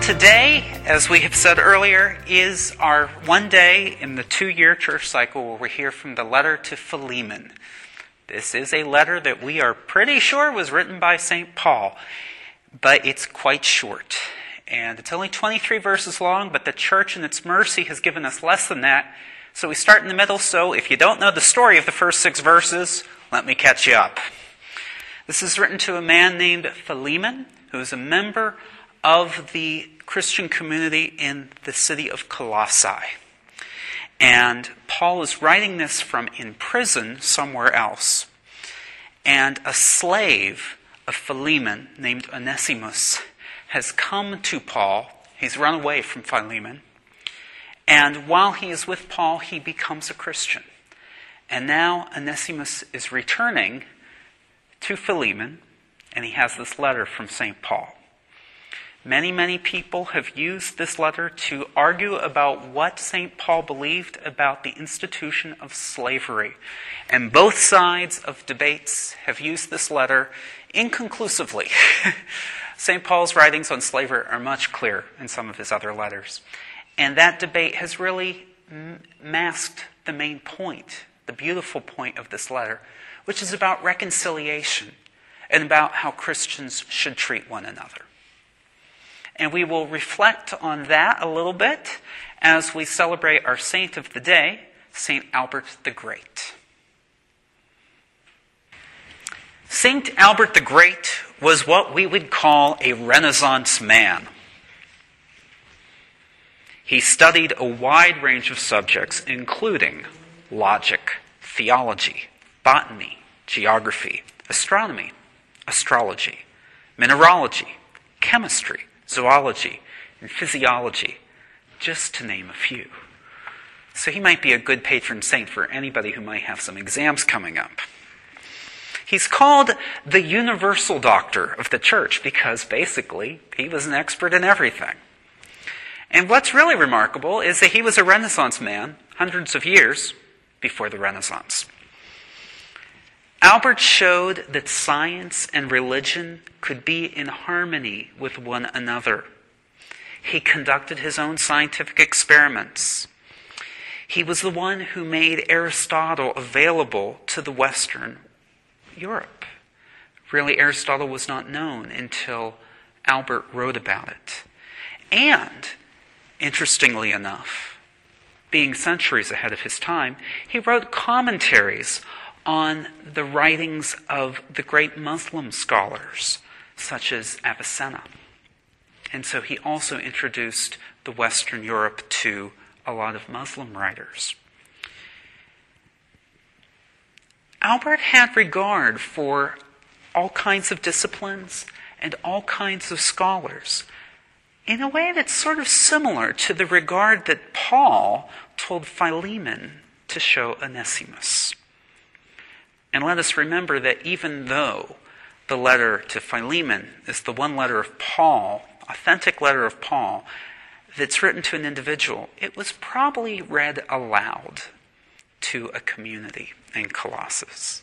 today, as we have said earlier, is our one day in the two year church cycle where we hear from the letter to Philemon. This is a letter that we are pretty sure was written by St. Paul, but it's quite short. And it's only 23 verses long, but the church in its mercy has given us less than that. So we start in the middle. So if you don't know the story of the first six verses, let me catch you up. This is written to a man named Philemon, who is a member of the Christian community in the city of Colossae. And Paul is writing this from in prison somewhere else. And a slave of Philemon named Onesimus has come to Paul. He's run away from Philemon. And while he is with Paul, he becomes a Christian. And now Onesimus is returning to Philemon, and he has this letter from St. Paul. Many, many people have used this letter to argue about what St. Paul believed about the institution of slavery. And both sides of debates have used this letter inconclusively. St. Paul's writings on slavery are much clearer in some of his other letters. And that debate has really masked the main point, the beautiful point of this letter, which is about reconciliation and about how Christians should treat one another. And we will reflect on that a little bit as we celebrate our saint of the day, St. Albert the Great. St. Albert the Great was what we would call a Renaissance man. He studied a wide range of subjects, including logic, theology, botany, geography, astronomy, astrology, mineralogy, chemistry, zoology, and physiology, just to name a few. So he might be a good patron saint for anybody who might have some exams coming up. He's called the universal doctor of the church because basically he was an expert in everything. And what's really remarkable is that he was a Renaissance man hundreds of years before the Renaissance. Albert showed that science and religion could be in harmony with one another. He conducted his own scientific experiments. He was the one who made Aristotle available to the Western Europe. Really, Aristotle was not known until Albert wrote about it. And, interestingly enough, being centuries ahead of his time, he wrote commentaries on the writings of the great Muslim scholars, such as Avicenna. And so he also introduced the Western Europe to a lot of Muslim writers. Albert had regard for all kinds of disciplines and all kinds of scholars in a way that's sort of similar to the regard that Paul told Philemon to show Onesimus. And let us remember that even though the letter to Philemon is the one letter of Paul, authentic letter of Paul, that's written to an individual, it was probably read aloud to a community in Colossus.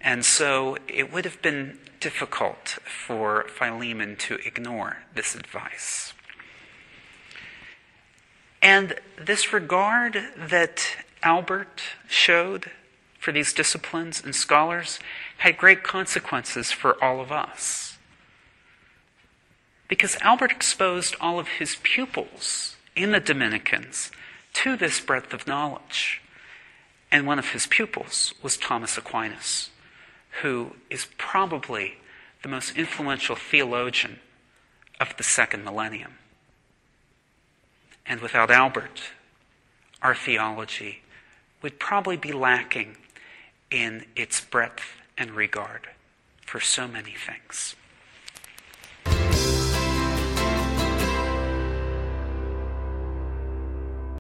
And so it would have been difficult for Philemon to ignore this advice. And this regard that Albert showed for these disciplines and scholars had great consequences for all of us. Because Albert exposed all of his pupils in the Dominicans to this breadth of knowledge. And one of his pupils was Thomas Aquinas, who is probably the most influential theologian of the second millennium. And without Albert, our theology would probably be lacking in its breadth and regard for so many things.